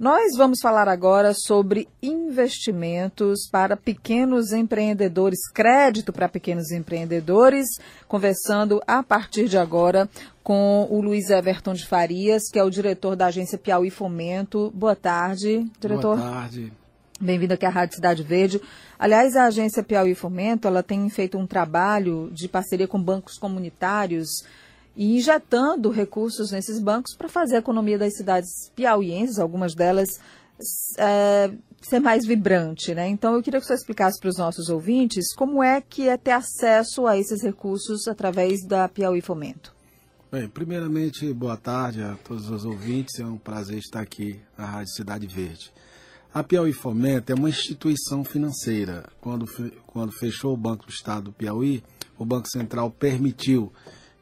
Nós vamos falar agora sobre investimentos para pequenos empreendedores, crédito para pequenos empreendedores, conversando a partir de agora com o Luiz Everton de Farias, que é o diretor da agência Piauí Fomento. Boa tarde, diretor. Boa tarde. Bem-vindo aqui à Rádio Cidade Verde. Aliás, a agência Piauí Fomento, ela tem feito um trabalho de parceria com bancos comunitários e injetando recursos nesses bancos para fazer a economia das cidades piauienses, algumas delas, é, ser mais vibrante. Né? Então, eu queria que você explicasse para os nossos ouvintes como é que é ter acesso a esses recursos através da Piauí Fomento. Bem, primeiramente, boa tarde a todos os ouvintes. É um prazer estar aqui na Rádio Cidade Verde. A Piauí Fomento é uma instituição financeira. Quando, quando fechou o Banco do Estado do Piauí, o Banco Central permitiu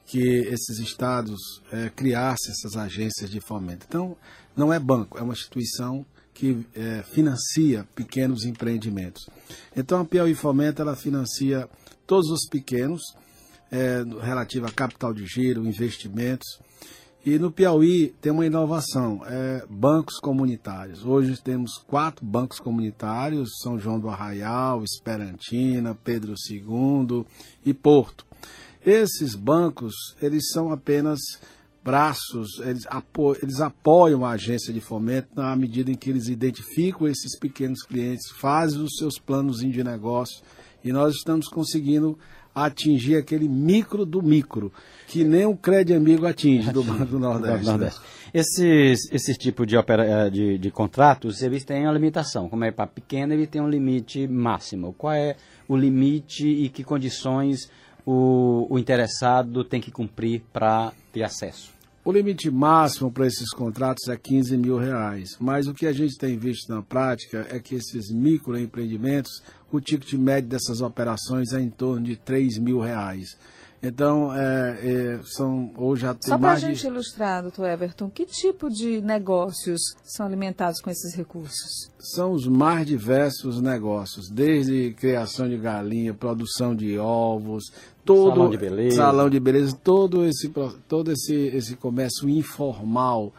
que esses estados é, criassem essas agências de fomento. Então, não é banco, é uma instituição que é, financia pequenos empreendimentos. Então, a Piauí Fomento, ela financia todos os pequenos, é, relativo a capital de giro, investimentos. E no Piauí tem uma inovação, é bancos comunitários. Hoje temos quatro bancos comunitários, São João do Arraial, Esperantina, Pedro II e Porto. Esses bancos, eles são apenas braços, eles, apo eles apoiam a agência de fomento na medida em que eles identificam esses pequenos clientes, fazem os seus planos de negócio e nós estamos conseguindo atingir aquele micro do micro, que nem o crédito amigo atinge do Banco do Nordeste. Do Nordeste. Né? Esses, esse tipo de, opera, eh, de, de contratos, eles têm uma limitação. Como é para pequeno, ele tem um limite máximo. Qual é o limite e que condições o, o interessado tem que cumprir para ter acesso? O limite máximo para esses contratos é 15 mil reais, mas o que a gente tem visto na prática é que esses microempreendimentos, o ticket médio dessas operações é em torno de 3 mil reais. Então, é, é, são, hoje já tem Só para a gente ilustrar, doutor Everton, que tipo de negócios são alimentados com esses recursos? São os mais diversos negócios, desde criação de galinha, produção de ovos, todo salão de beleza, salão de beleza todo esse, todo esse, esse comércio informal.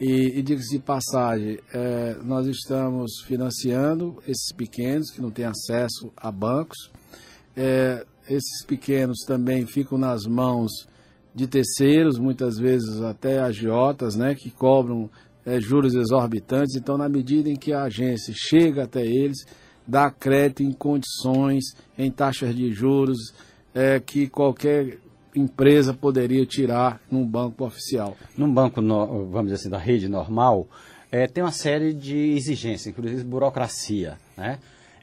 E, e diga-se de passagem, é, nós estamos financiando esses pequenos que não têm acesso a bancos. É, esses pequenos também ficam nas mãos de terceiros, muitas vezes até agiotas, né, que cobram é, juros exorbitantes. Então, na medida em que a agência chega até eles, dá crédito em condições, em taxas de juros é, que qualquer empresa poderia tirar num banco oficial. Num banco, no, vamos dizer assim, da rede normal, é, tem uma série de exigências, inclusive burocracia, né?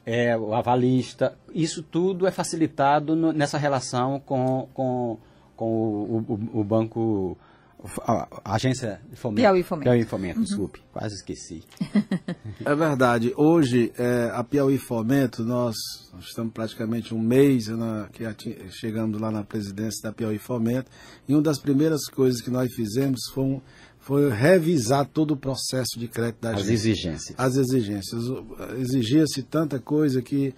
É, o avalista, isso tudo é facilitado no, nessa relação com, com, com o, o, o banco, a, a, agência de fomento. Piauí Fomento. Piauí Fomento, uhum. desculpe, quase esqueci. é verdade, hoje é, a Piauí Fomento, nós, nós estamos praticamente um mês na, que chegamos lá na presidência da Piauí Fomento, e uma das primeiras coisas que nós fizemos foi um foi revisar todo o processo de crédito da As exigências. As exigências. Exigia-se tanta coisa que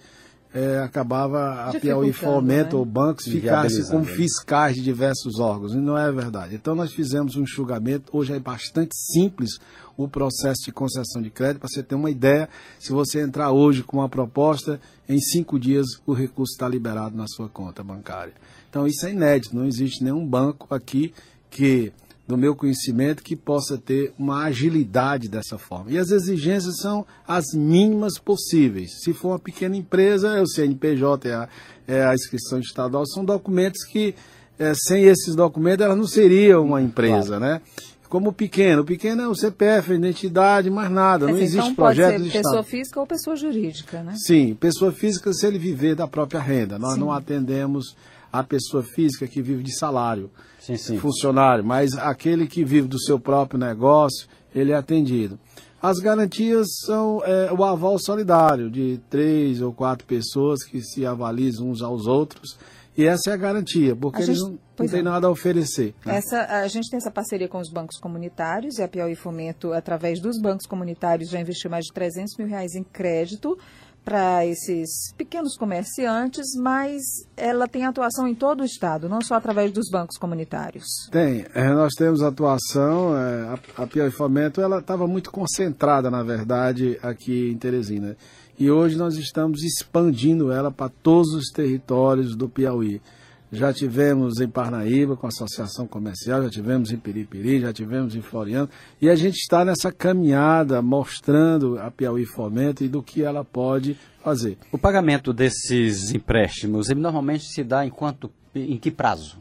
é, acabava a Piauí Fomento né? ou bancos ficasse como fiscais de diversos órgãos. E não é verdade. Então nós fizemos um enxugamento. Hoje é bastante simples o processo de concessão de crédito. Para você ter uma ideia, se você entrar hoje com uma proposta, em cinco dias o recurso está liberado na sua conta bancária. Então isso é inédito. Não existe nenhum banco aqui que do meu conhecimento que possa ter uma agilidade dessa forma. E as exigências são as mínimas possíveis. Se for uma pequena empresa, é o CNPJ, é a, é a inscrição estadual, são documentos que, é, sem esses documentos, ela não seria uma empresa, claro. né? Como pequeno. O pequeno é o CPF, a identidade, mais nada. não existe então projeto pode ser pessoa física ou pessoa jurídica, né? Sim, pessoa física se ele viver da própria renda. Nós Sim. não atendemos a pessoa física que vive de salário sim, sim. funcionário, mas aquele que vive do seu próprio negócio, ele é atendido. As garantias são é, o aval solidário de três ou quatro pessoas que se avalizam uns aos outros. E essa é a garantia, porque a eles gente, não, não têm é. nada a oferecer. Né? Essa, a gente tem essa parceria com os bancos comunitários e a Piauí Fomento, através dos bancos comunitários, já investiu mais de 300 mil reais em crédito para esses pequenos comerciantes, mas ela tem atuação em todo o estado, não só através dos bancos comunitários. Tem, é, nós temos atuação, é, a, a Fomento, ela estava muito concentrada, na verdade, aqui em Teresina. E hoje nós estamos expandindo ela para todos os territórios do Piauí. Já tivemos em Parnaíba com a Associação Comercial, já tivemos em Piripiri, já tivemos em Floriano. E a gente está nessa caminhada mostrando a Piauí Fomento e do que ela pode fazer. O pagamento desses empréstimos, ele normalmente se dá em quanto, em que prazo?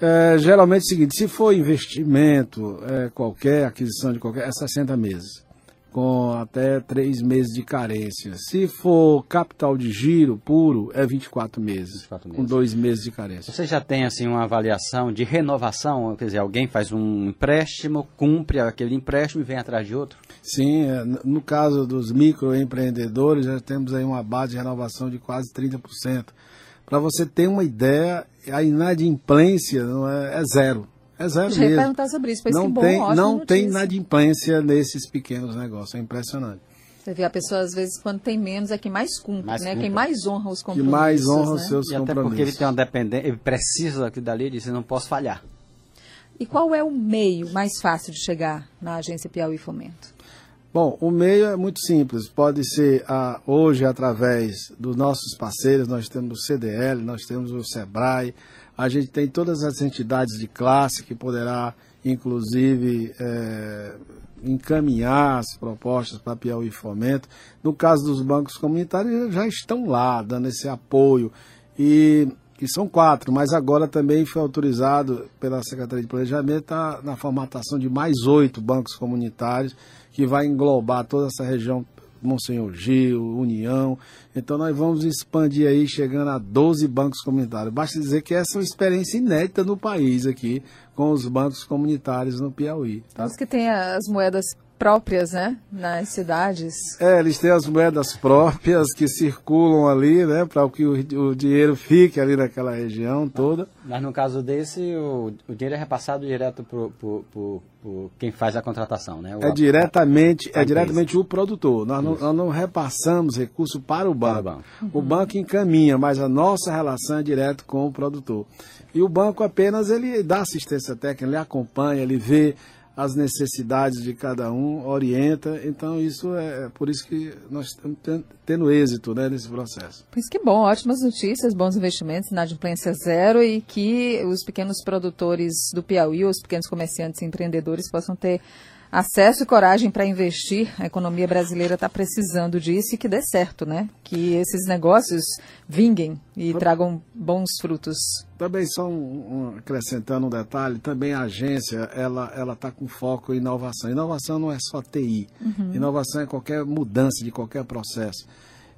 É, geralmente é o seguinte, se for investimento, é, qualquer aquisição de qualquer, é 60 meses com até três meses de carência. Se for capital de giro puro, é 24 meses, 24 meses, com dois meses de carência. Você já tem assim uma avaliação de renovação? Quer dizer, alguém faz um empréstimo, cumpre aquele empréstimo e vem atrás de outro? Sim, é, no caso dos microempreendedores, já temos aí uma base de renovação de quase 30%. Para você ter uma ideia, a inadimplência não é, é zero. É zero Já mesmo. perguntar sobre isso, não bom, tem, Não notícia. tem inadimplência nesses pequenos negócios, é impressionante. Você vê a pessoa, às vezes, quando tem menos, é quem mais cumpre, mais né? Cumpre. Quem mais honra os compromissos. Que mais honra né? os seus e compromissos. Até porque ele tem uma dependência, ele precisa daquilo dali, ele diz, não posso falhar. E qual é o meio mais fácil de chegar na agência Piauí Fomento? Bom, o meio é muito simples. Pode ser ah, hoje através dos nossos parceiros, nós temos o CDL, nós temos o SEBRAE, a gente tem todas as entidades de classe que poderá, inclusive, é, encaminhar as propostas para Piauí Fomento. No caso dos bancos comunitários, já estão lá, dando esse apoio. E, e são quatro, mas agora também foi autorizado pela Secretaria de Planejamento a, na formatação de mais oito bancos comunitários, que vai englobar toda essa região Monsenhor Gil, União. Então nós vamos expandir aí, chegando a 12 bancos comunitários. Basta dizer que essa é uma experiência inédita no país aqui, com os bancos comunitários no Piauí. Tá? Os que têm as moedas próprias, né, nas cidades. É, eles têm as moedas próprias que circulam ali, né, para que o, o, dinheiro fique ali naquela região toda. Mas no caso desse, o, o dinheiro é repassado direto para quem faz a contratação, né? O, é diretamente, a, a é diretamente o produtor. Nós não, nós não, repassamos recurso para o banco. Para o, banco. Uhum. o banco encaminha, mas a nossa relação é direto com o produtor. E o banco apenas ele dá assistência técnica, ele acompanha, ele vê as necessidades de cada um, orienta. Então, isso é, é por isso que nós estamos tendo êxito né, nesse processo. Por que bom, ótimas notícias, bons investimentos, inadimplência zero e que os pequenos produtores do Piauí, os pequenos comerciantes e empreendedores possam ter acesso e coragem para investir. A economia brasileira está precisando disso e que dê certo, né? Que esses negócios vinguem e tragam bons frutos. Também só um, um, acrescentando um detalhe, também a agência ela ela está com foco em inovação. Inovação não é só TI. Uhum. Inovação é qualquer mudança de qualquer processo.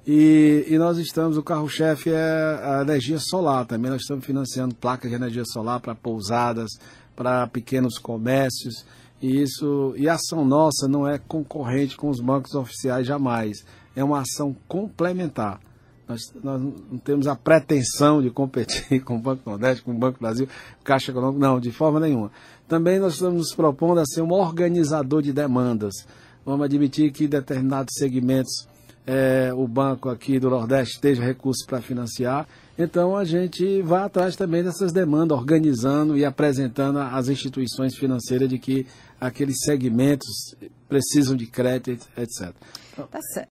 E, e, nós estamos, o carro-chefe é a energia solar também. Nós estamos financiando placas de energia solar para pousadas, para pequenos comércios. E isso e a ação nossa não é concorrente com os bancos oficiais jamais. É uma ação complementar. Nós, nós não temos a pretensão de competir com o Banco Nordeste, com o Banco Brasil, Caixa Econômica, não, de forma nenhuma. Também nós estamos nos propondo a ser um organizador de demandas. Vamos admitir que determinados segmentos é, o banco aqui do Nordeste esteja recursos para financiar. Então a gente vai atrás também dessas demandas, organizando e apresentando às instituições financeiras de que aqueles segmentos precisam de crédito, etc. Tá certo.